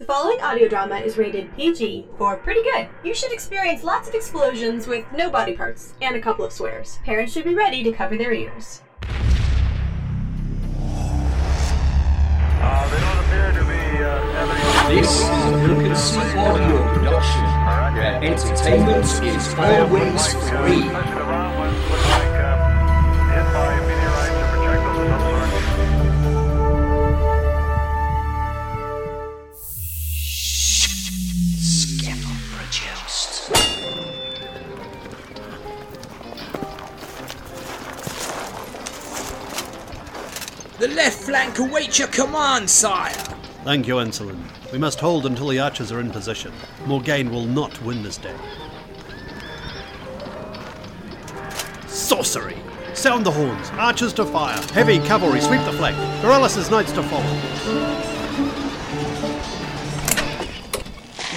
The following audio drama is rated PG for pretty good. You should experience lots of explosions with no body parts and a couple of swears. Parents should be ready to cover their ears. Uh, they don't appear to be uh, This is a Frequency Audio production, where entertainment is always free. The left flank awaits your command, sire. Thank you, Anselin. We must hold until the archers are in position. Morgaine will not win this day. Sorcery! Sound the horns! Archers to fire! Heavy cavalry sweep the flank! Doralis's knights to follow!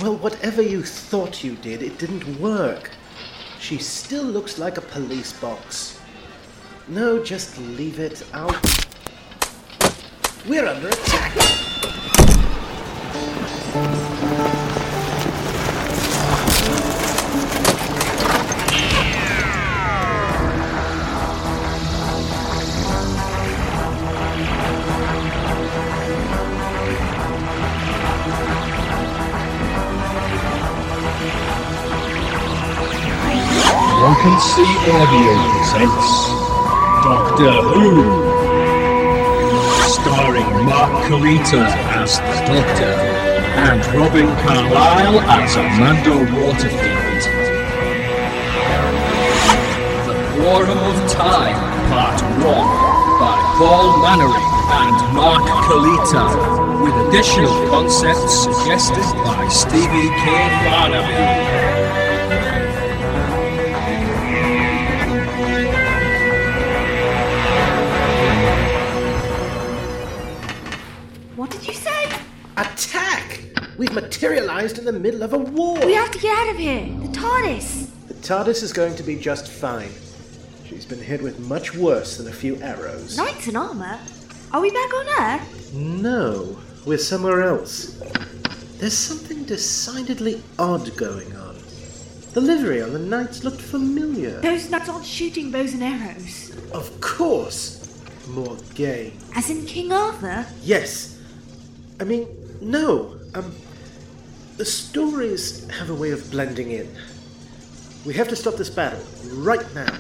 Well, whatever you thought you did, it didn't work. She still looks like a police box. No, just leave it out. We're under attack. Frequency Audio presents Doctor Who, starring Mark Kalita as the Doctor and Robin Carlyle as Amanda Waterfield. The Quorum of Time, Part 1, by Paul Mannering and Mark Kalita, with additional concepts suggested by Stevie K. Farnaby. We've materialized in the middle of a war. We have to get out of here. The TARDIS. The TARDIS is going to be just fine. She's been hit with much worse than a few arrows. Knights in armor. Are we back on Earth? No, we're somewhere else. There's something decidedly odd going on. The livery on the knights looked familiar. Those knights aren't shooting bows and arrows. Of course! Morgaine. As in King Arthur? Yes. I mean, no. Um, the stories have a way of blending in. We have to stop this battle right now.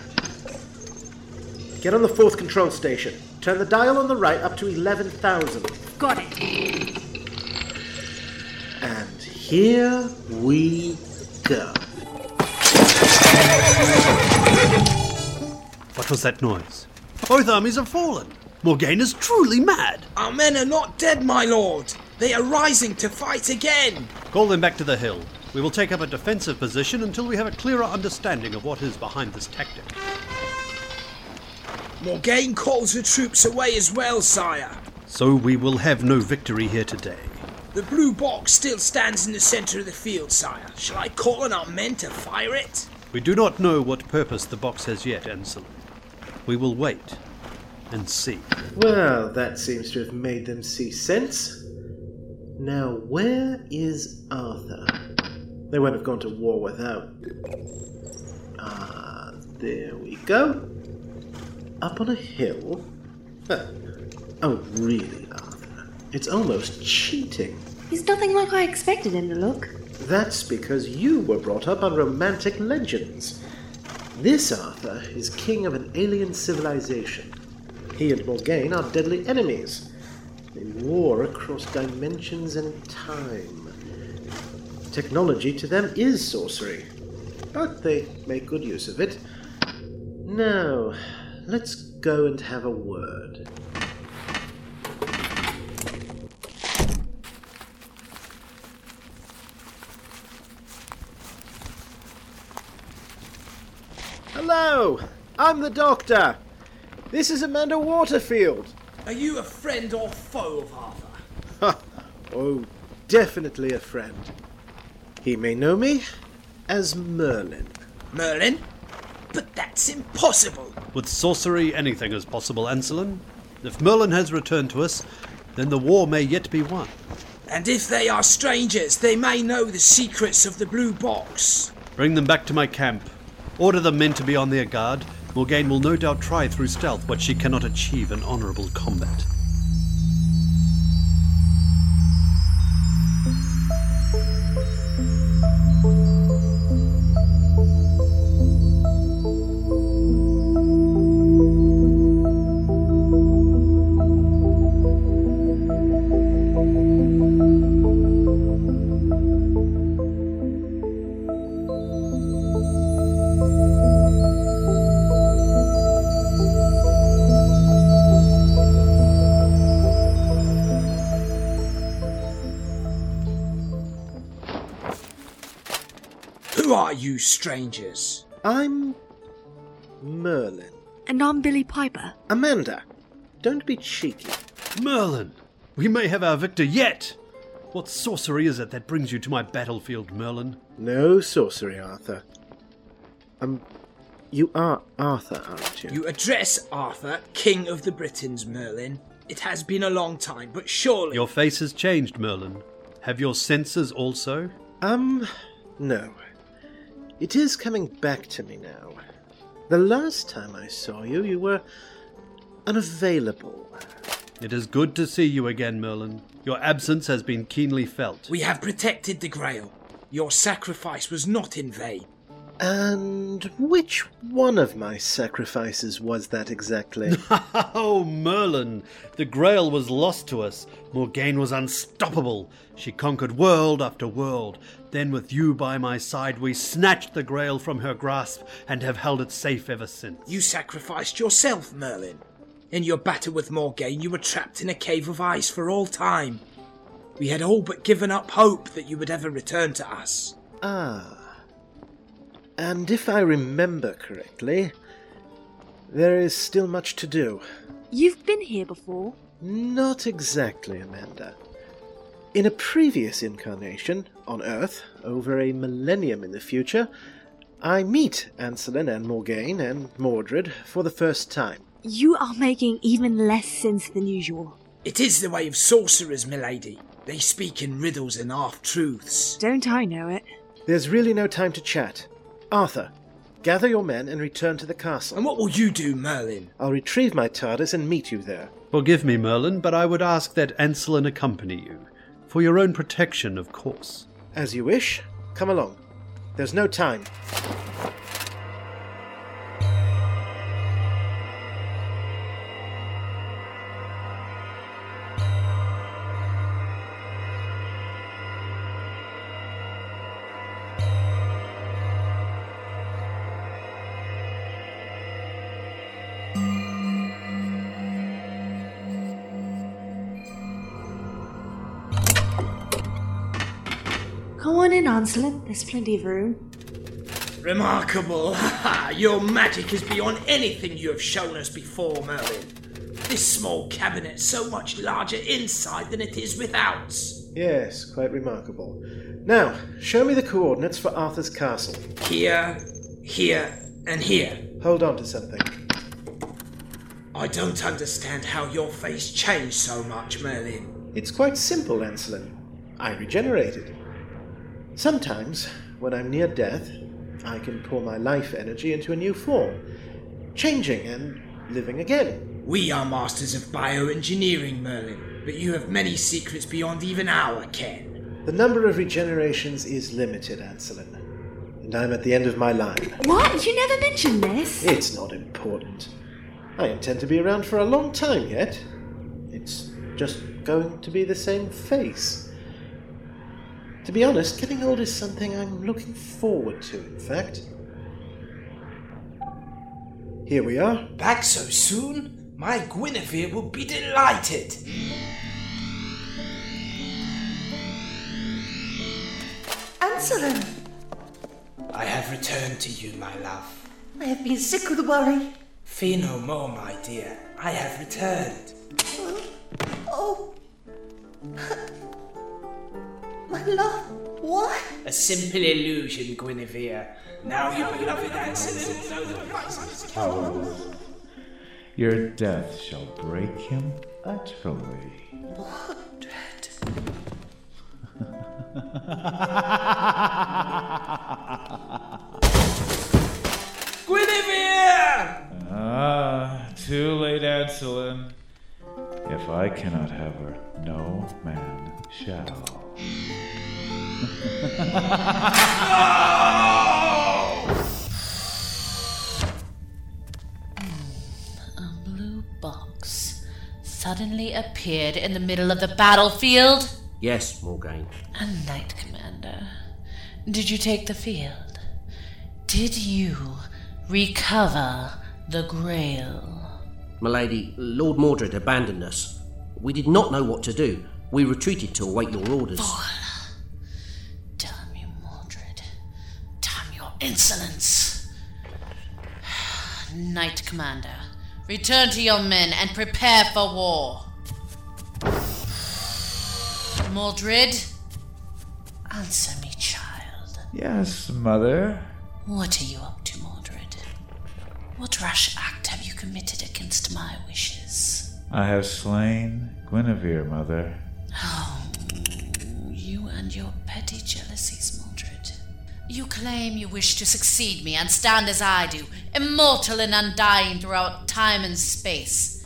Get on the fourth control station. Turn the dial on the right up to 11,000. Got it. And here we go. What was that noise? Both armies have fallen! Morgaine is truly mad! Our men are not dead, my lord. They are rising to fight again. Call them back to the hill. We will take up a defensive position until we have a clearer understanding of what is behind this tactic. Morgaine calls her troops away as well, sire. So we will have no victory here today. The blue box still stands in the center of the field, sire. Shall I call on our men to fire it? We do not know what purpose the box has yet, Ensign. We will wait and see. Well, that seems to have made them see sense. Now, where is Arthur? They won't have gone to war without. Ah, there we go. Up on a hill? Huh. Oh, really, Arthur? It's almost cheating. He's nothing like I expected him to look. That's because you were brought up on romantic legends. This Arthur is king of an alien civilization. He and Morgaine are deadly enemies. They war across dimensions and time. Technology to them is sorcery, but they make good use of it. Now, let's go and have a word. Hello, I'm the doctor. This is Amanda Waterfield. Are you a friend or foe of Arthur? Oh, definitely a friend. He may know me as Merlin. Merlin? But that's impossible. With sorcery, anything is possible, Anselin. If Merlin has returned to us, then the war may yet be won. And if they are strangers, they may know the secrets of the blue box. Bring them back to my camp. Order the men to be on their guard. Morgaine will no doubt try through stealth what she cannot achieve in honorable combat. Strangers? I'm Merlin. And I'm Billie Piper. Amanda, don't be cheeky. Merlin! We may have our victor yet! What sorcery is it that brings you to my battlefield, Merlin? No sorcery, Arthur. Um, you are Arthur, aren't you? You address Arthur, King of the Britons, Merlin. It has been a long time, but surely. Your face has changed, Merlin. Have your senses also? Um, no. It is coming back to me now. The last time I saw you, you were unavailable. It is good to see you again, Merlin. Your absence has been keenly felt. We have protected the Grail. Your sacrifice was not in vain. And which one of my sacrifices was that exactly? Oh, Merlin! The Grail was lost to us. Morgaine was unstoppable. She conquered world after world. Then, with you by my side, we snatched the Grail from her grasp and have held it safe ever since. You sacrificed yourself, Merlin. In your battle with Morgaine, you were trapped in a cave of ice for all time. We had all but given up hope that you would ever return to us. ah. And if I remember correctly, there is still much to do. You've been here before. Not exactly, Amanda. In a previous incarnation, on Earth, over a millennium in the future, I meet Anselin and Morgaine and Mordred for the first time. You are making even less sense than usual. It is the way of sorcerers, milady. They speak in riddles and half truths. Don't I know it? There's really no time to chat. Arthur, gather your men and return to the castle. And what will you do, Merlin? I'll retrieve my TARDIS and meet you there. Forgive me, Merlin, but I would ask that Anselin accompany you. For your own protection, of course. As you wish. Come along. There's no time. Come on in, Anselin. There's plenty of room. Remarkable! Your magic is beyond anything you have shown us before, Merlin. This small cabinet is so much larger inside than it is without. Yes, quite remarkable. Now, show me the coordinates for Arthur's castle. Here, here, and here. Hold on to something. I don't understand how your face changed so much, Merlin. It's quite simple, Anselin. I regenerated. Sometimes, when I'm near death, I can pour my life energy into a new form, changing and living again. We are masters of bioengineering, Merlin, but you have many secrets beyond even our ken. The number of regenerations is limited, Anselin, and I'm at the end of my line. What? You never mentioned this? It's not important. I intend to be around for a long time yet. It's just going to be the same face. To be honest, getting old is something I'm looking forward to, in fact. Here we are. Back so soon? My Guinevere will be delighted. Anselin, I have returned to you, my love. I have been sick with worry. Fear no more, my dear. I have returned. Oh. oh. My love, what? A simple illusion, Guinevere. Now your beloved Anselin knows the price of his However, your death shall break him utterly. Guinevere! I cannot have her, no man shall. no! A blue box suddenly appeared in the middle of the battlefield. Yes, Morgaine. A knight commander. Did you take the field? Did you recover the Grail? Milady, Lord Mordred abandoned us. We did not know what to do. We retreated to await your orders. Damn you, Mordred. Damn your insolence. Knight commander, return to your men and prepare for war. Mordred, answer me, child. Yes, mother. What are you up to, Mordred? What rash act have you committed against my wishes? I have slain Guinevere, mother. Oh, you and your petty jealousies, Mordred. You claim you wish to succeed me and stand as I do, immortal and undying throughout time and space.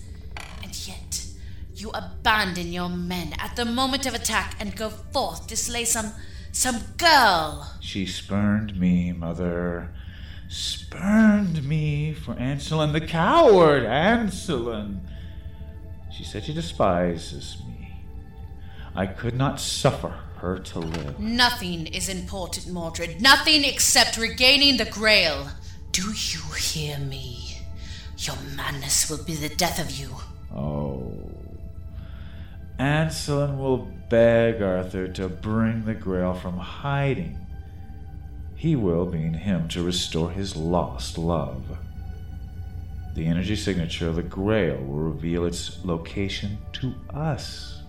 And yet, you abandon your men at the moment of attack and go forth to slay some some girl. She spurned me, mother. Spurned me for Anselin the coward, Anselin. She said she despises me. I could not suffer her to live. Nothing is important, Mordred. Nothing except regaining the Grail. Do you hear me? Your madness will be the death of you. Oh. Anselin will beg Arthur to bring the Grail from hiding. He will, being him, to restore his lost love. The energy signature of the Grail will reveal its location to us,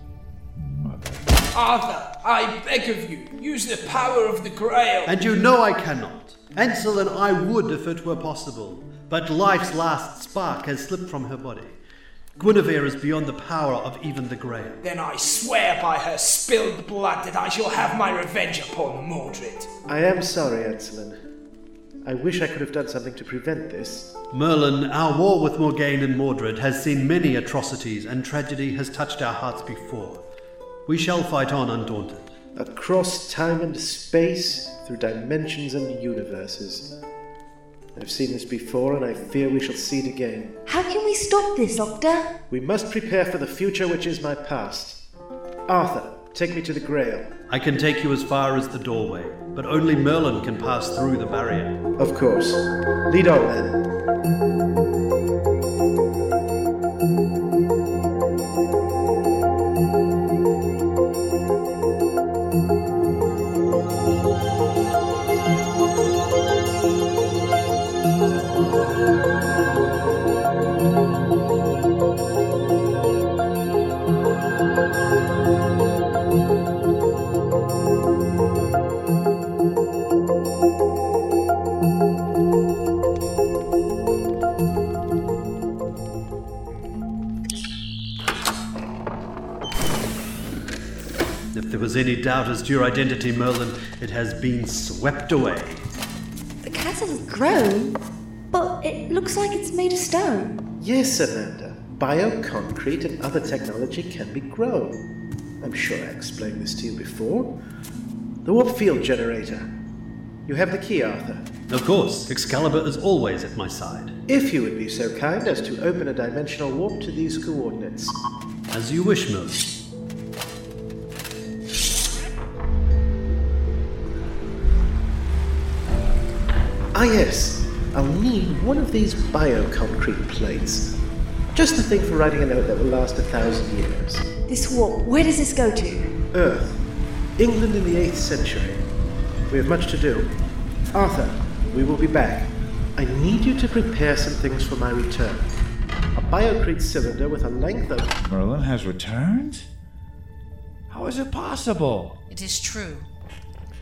Mother. Arthur, I beg of you, use the power of the Grail. And you know I cannot. Anselin, I would if it were possible, but life's last spark has slipped from her body. Guinevere is beyond the power of even the Grail. Then I swear by her spilled blood that I shall have my revenge upon Mordred. I am sorry, Anselin. I wish I could have done something to prevent this. Merlin, our war with Morgaine and Mordred has seen many atrocities, and tragedy has touched our hearts before. We shall fight on undaunted. Across time and space, through dimensions and universes. I've seen this before, and I fear we shall see it again. How can we stop this, Doctor? We must prepare for the future which is my past. Arthur, take me to the Grail. I can take you as far as the doorway, but only Merlin can pass through the barrier. Of course. Lead on then. Doubt as to your identity, Merlin, it has been swept away. The castle has grown, but it looks like it's made of stone. Yes, Amanda. Bioconcrete and other technology can be grown. I'm sure I explained this to you before. The warp field generator. You have the key, Arthur. Of course, Excalibur is always at my side. If you would be so kind as to open a dimensional warp to these coordinates. As you wish, Merlin. Ah, yes. I'll need one of these bioconcrete plates. Just the thing for writing a note that will last a thousand years. This warp, where does this go to? Earth. England in the 8th century. We have much to do. Arthur, we will be back. I need you to prepare some things for my return. A biocrete cylinder with a length of. Merlin has returned? How is it possible? It is true.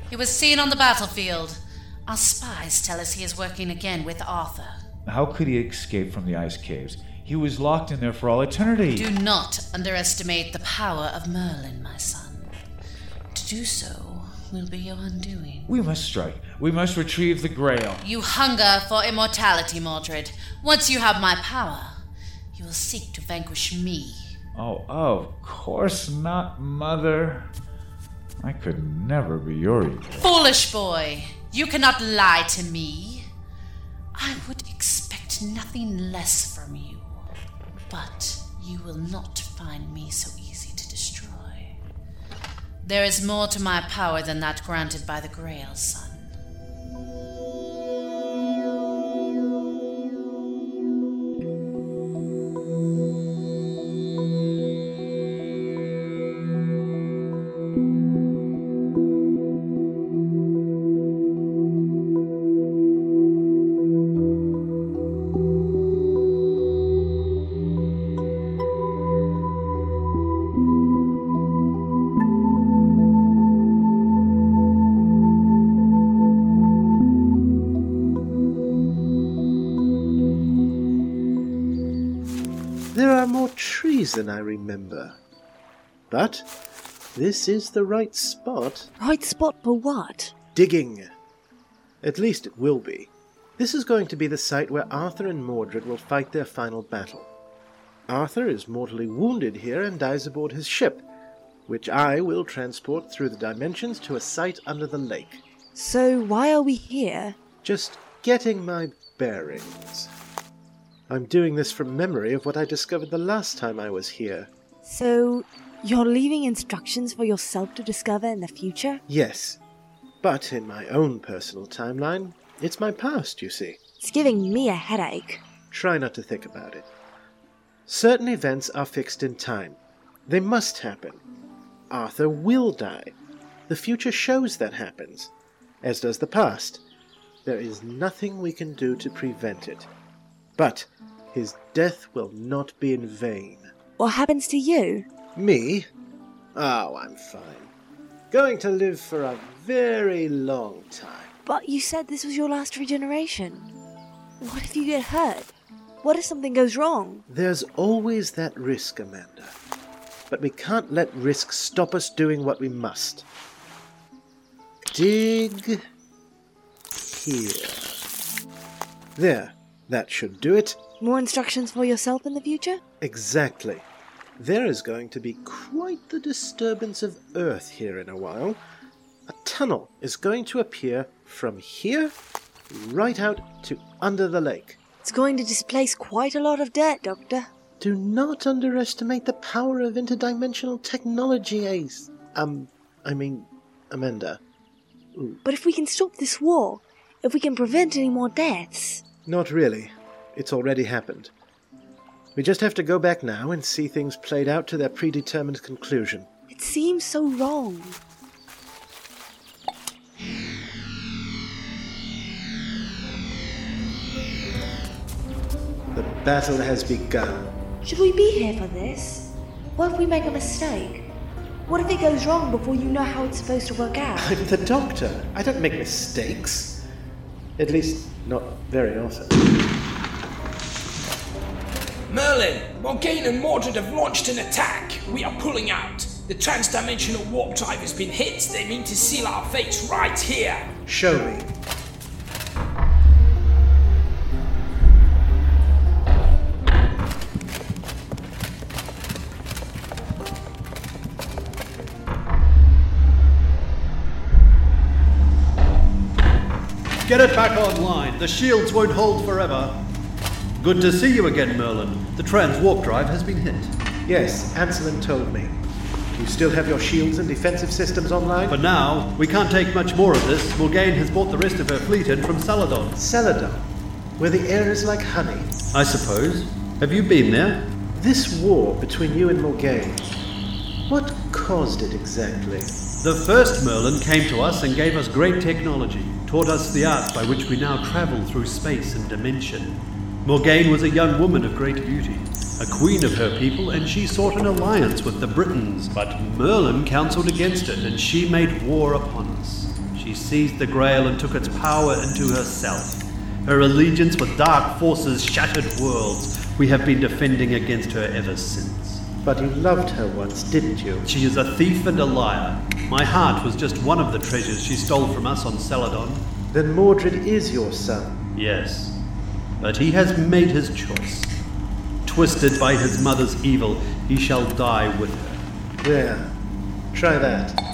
He was seen on the battlefield. Our spies tell us he is working again with Arthur. How could he escape from the ice caves? He was locked in there for all eternity. Do not underestimate the power of Merlin, my son. To do so will be your undoing. We must strike. We must retrieve the Grail. You hunger for immortality, Mordred. Once you have my power, you will seek to vanquish me. Oh, of course not, Mother. I could never be your equal. Foolish boy, you cannot lie to me. I would expect nothing less from you. But you will not find me so easy to destroy. There is more to my power than that granted by the Grail, son. Trees than I remember. But this is the right spot. Right spot for what? Digging. At least it will be. This is going to be the site where Arthur and Mordred will fight their final battle. Arthur is mortally wounded here and dies aboard his ship, which I will transport through the dimensions to a site under the lake. So why are we here? Just getting my bearings. I'm doing this from memory of what I discovered the last time I was here. So you're leaving instructions for yourself to discover in the future? Yes, but in my own personal timeline, it's my past, you see. It's giving me a headache. Try not to think about it. Certain events are fixed in time. They must happen. Arthur will die. The future shows that happens, as does the past. There is nothing we can do to prevent it. But his death will not be in vain. What happens to you? Me? Oh, I'm fine. Going to live for a very long time. But you said this was your last regeneration. What if you get hurt? What if something goes wrong? There's always that risk, Amanda. But we can't let risk stop us doing what we must. Dig here. There, that should do it. More instructions for yourself in the future? Exactly. There is going to be quite the disturbance of Earth here in a while. A tunnel is going to appear from here right out to under the lake. It's going to displace quite a lot of dirt, Doctor. Do not underestimate the power of interdimensional technology, Ace. Um, I mean, Amanda. But if we can stop this war, if we can prevent any more deaths. Not really. It's already happened. We just have to go back now and see things played out to their predetermined conclusion. It seems so wrong. The battle has begun. Should we be here for this? What if we make a mistake? What if it goes wrong before you know how it's supposed to work out? I'm the doctor. I don't make mistakes. At least, not very often. Merlin, Morgaine and Mordred have launched an attack. We are pulling out. The transdimensional warp drive has been hit. They mean to seal our fates right here. Show me. Get it back online. The shields won't hold forever. Good to see you again, Merlin. The trans warp drive has been hit. Yes, Anselin told me. You still have your shields and defensive systems online? For now, we can't take much more of this. Morgaine has brought the rest of her fleet in from Saladon. Celadon, where the air is like honey. I suppose. Have you been there? This war between you and Morgaine, what caused it exactly? The first Merlin came to us and gave us great technology, taught us the art by which we now travel through space and dimension. Morgaine was a young woman of great beauty, a queen of her people, and she sought an alliance with the Britons. But Merlin counseled against it, and she made war upon us. She seized the Grail and took its power into herself. Her allegiance with dark forces shattered worlds. We have been defending against her ever since. But you loved her once, didn't you? She is a thief and a liar. My heart was just one of the treasures she stole from us on Celadon. Then Mordred is your son. Yes, but he has made his choice. Twisted by his mother's evil, he shall die with her. There. Try that.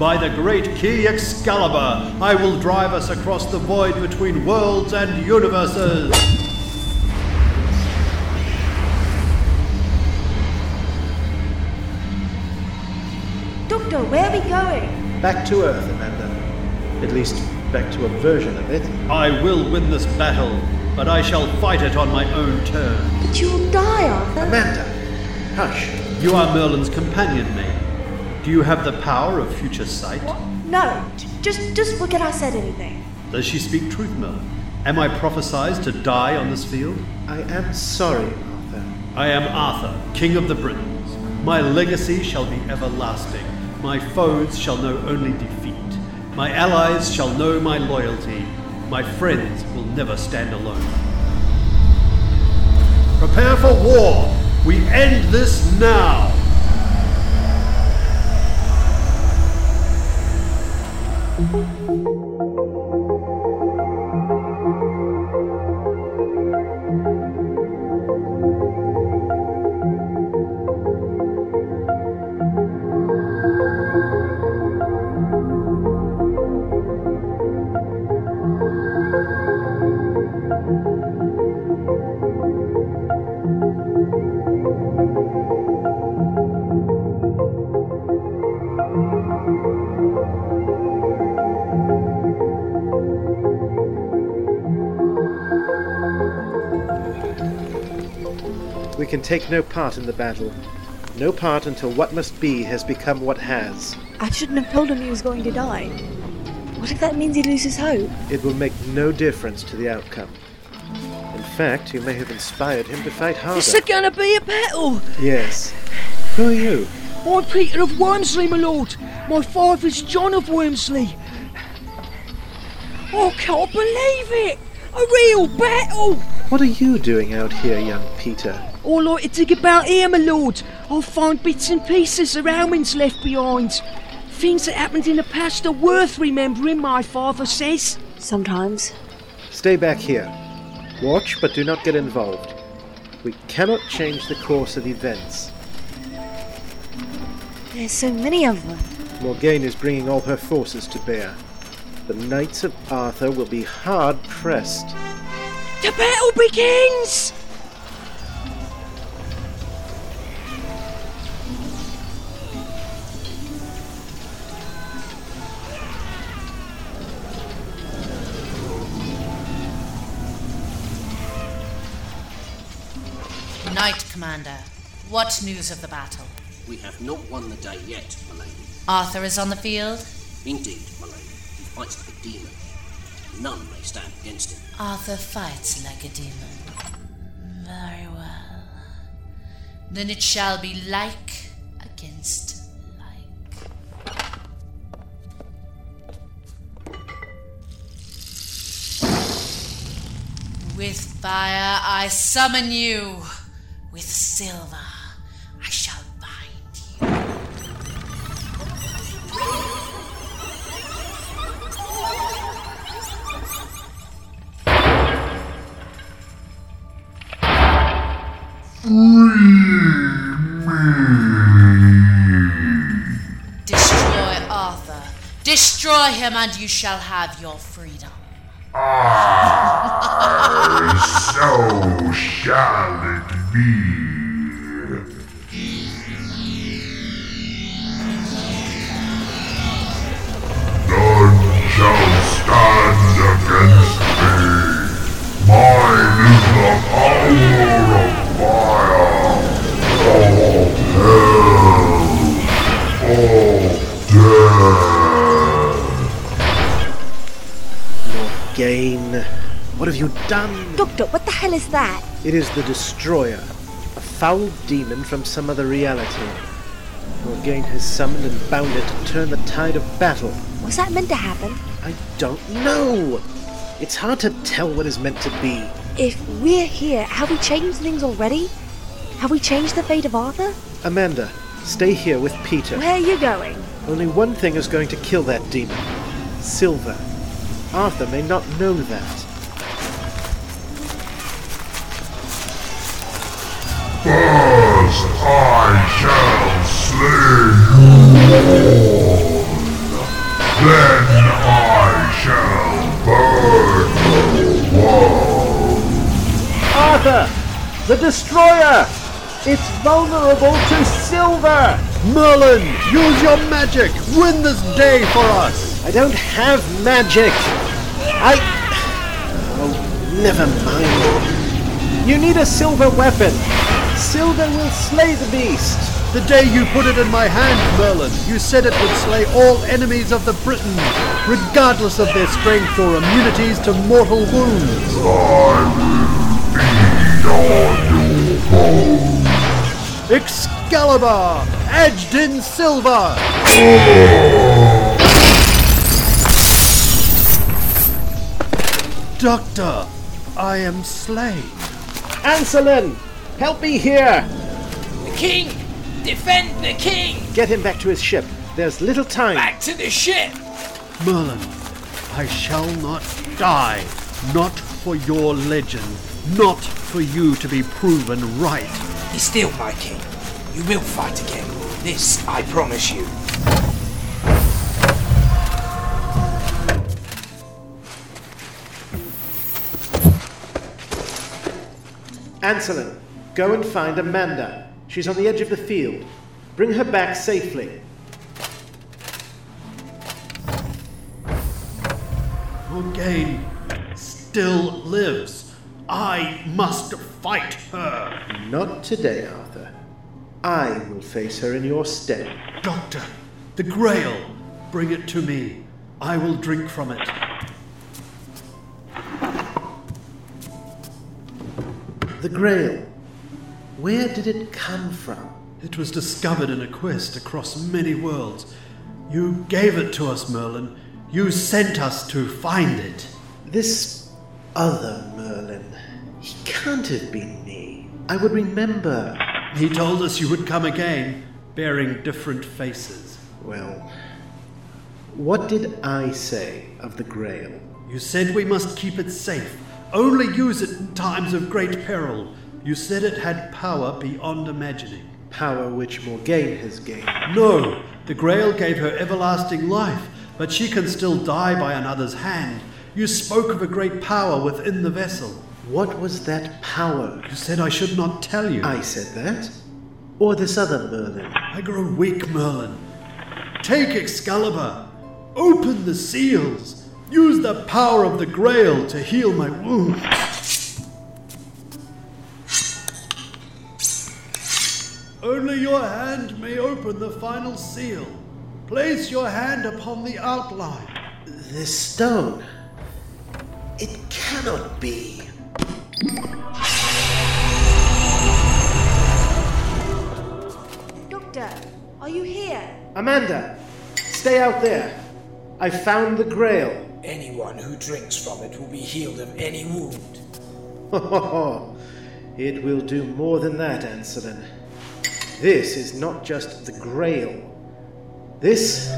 By the great key Excalibur, I will drive us across the void between worlds and universes. Doctor, where are we going? Back to Earth, Amanda. At least, back to a version of it. I will win this battle, but I shall fight it on my own terms. But you'll die, Arthur. Amanda! Hush. You are Merlin's companion, maid. Do you have the power of future sight? No, j- just just forget I said anything. Does she speak truth, Merlin? Am I prophesied to die on this field? I am sorry, Arthur. I am Arthur, King of the Britons. My legacy shall be everlasting. My foes shall know only defeat. My allies shall know my loyalty. My friends will never stand alone. Prepare for war! We end this now! We can take no part in the battle. No part until what must be has become what has. I shouldn't have told him he was going to die. What if that means he loses hope? It will make no difference to the outcome. In fact, you may have inspired him to fight harder. Is there gonna be a battle? Yes. Who are you? I'm Peter of Wormsley, my lord. My father's John of Wormsley. Oh, I can't believe it! A real battle! What are you doing out here, young Peter? All I to dig about here, my lord. I'll find bits and pieces of Alwyn's left behind. Things that happened in the past are worth remembering, my father says. Sometimes. Stay back here. Watch, but do not get involved. We cannot change the course of events. There's so many of them. Morgaine is bringing all her forces to bear. The Knights of Arthur will be hard pressed. The battle begins! Commander, what news of the battle? We have not won the day yet, my lady. Arthur is on the field? Indeed, my lady. He fights like a demon. None may stand against him. Arthur fights like a demon. Very well. Then it shall be like against like. With fire I summon you. With silver I shall bind you. Destroy Arthur. Destroy him, and you shall have your freedom. Ah, so shall be. None shall stand against me. Mine is the power of fire, of hell, of death. Morgaine, what have you done? Doctor, what the hell is that? It is the Destroyer, a foul demon from some other reality. Morgaine has summoned and bound it to turn the tide of battle. Was that meant to happen? I don't know. It's hard to tell what is meant to be. If we're here, have we changed things already? Have we changed the fate of Arthur? Amanda, stay here with Peter. Where are you going? Only one thing is going to kill that demon Silver. Arthur may not know that. First I shall slay you all. Then I shall burn the world. Arthur! The Destroyer! It's vulnerable to silver! Merlin, use your magic! Win this day for us! I don't have magic! I. Oh, never mind. You need a silver weapon. Silver will slay the beast. The day you put it in my hand, Merlin, you said it would slay all enemies of the Britons, regardless of their strength or immunities to mortal wounds. I will on your bones. Excalibur, edged in silver! Doctor, I am slain. Anselin! Help me here! The king! Defend the king! Get him back to his ship. There's little time. Back to the ship! Merlin, I shall not die. Not for your legend. Not for you to be proven right. Be still, my king. You will fight again. This I promise you. Anselin, go and find Amanda. She's on the edge of the field. Bring her back safely. Morgaine still lives. I must fight her. Not today, Arthur. I will face her in your stead. Doctor, the Grail. Bring it to me. I will drink from it. The Grail. Where did it come from? It was discovered in a quest across many worlds. You gave it to us, Merlin. You sent us to find it. This other Merlin. He can't have been me. I would remember. He told us you would come again, bearing different faces. Well, what did I say of the Grail? You said we must keep it safe, only use it in times of great peril. You said it had power beyond imagining. Power which Morgaine has gained. No, the Grail gave her everlasting life, but she can still die by another's hand. You spoke of a great power within the vessel. What was that power? You said I should not tell you. I said that? Or this other Merlin? I grow weak, Merlin. Take Excalibur. Open the seals. Use the power of the Grail to heal my wounds. Your hand may open the final seal. Place your hand upon the outline. This stone. It cannot be. Doctor, are you here? Amanda, stay out there. I found the Grail. Anyone who drinks from it will be healed of any wound. it will do more than that, Anselin. This is not just the Grail. This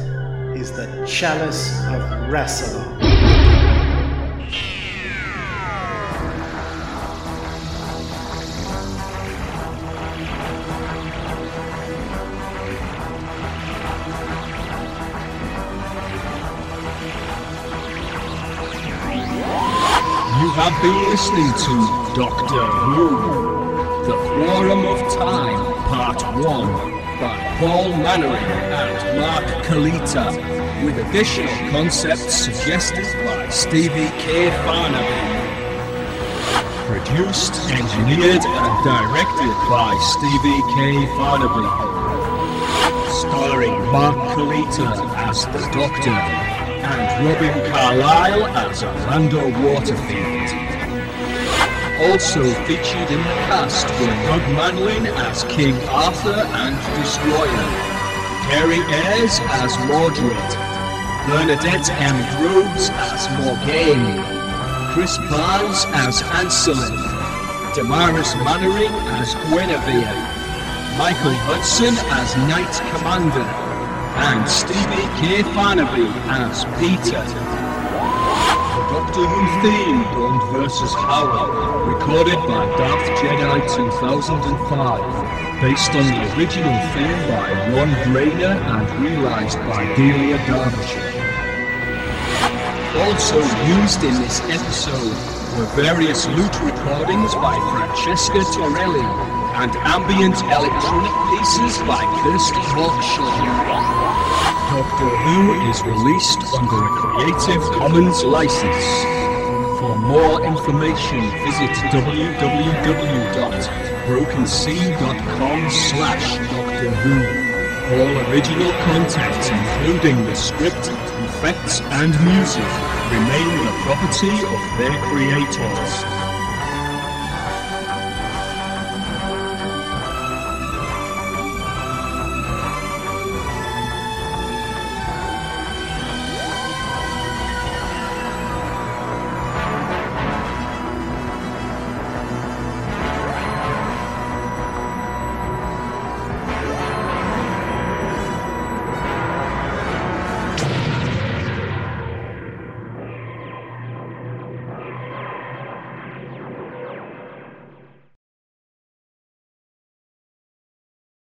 is the Chalice of Rassilon. You have been listening to Doctor Who, The Quorum of Time, Part 1, by Paul Mannering and Mark Kalita, with additional concepts suggested by Stevie K. Farnaby. Produced, engineered, and directed by Stevie K. Farnaby. Starring Mark Kalita as the Doctor and Robin Carlyle as Orlando Waterfield. Also featured in the cast were Doug Manlin as King Arthur and Destroyer, Gary Ayres as Mordred, Bernadette M. Groves as Morgaine, Chris Barnes as Anselin, Damaris Mannering as Guinevere, Michael Hudson as Knight Commander, and Stevie K. Farnaby as Peter. Doctor Who theme, Bond vs. Howard, recorded by Darth Jedi 2005, based on the original theme by Ron Grainer and realised by Delia Derbyshire. Also used in this episode were various lute recordings by Francesca Torelli and ambient electronic pieces by Kirsty Hawkshaw. Doctor Who is released under a Creative Commons license. For more information, visit www.brokensea.com slash Doctor Who. All original content, including the script, effects, and music, remain the property of their creators.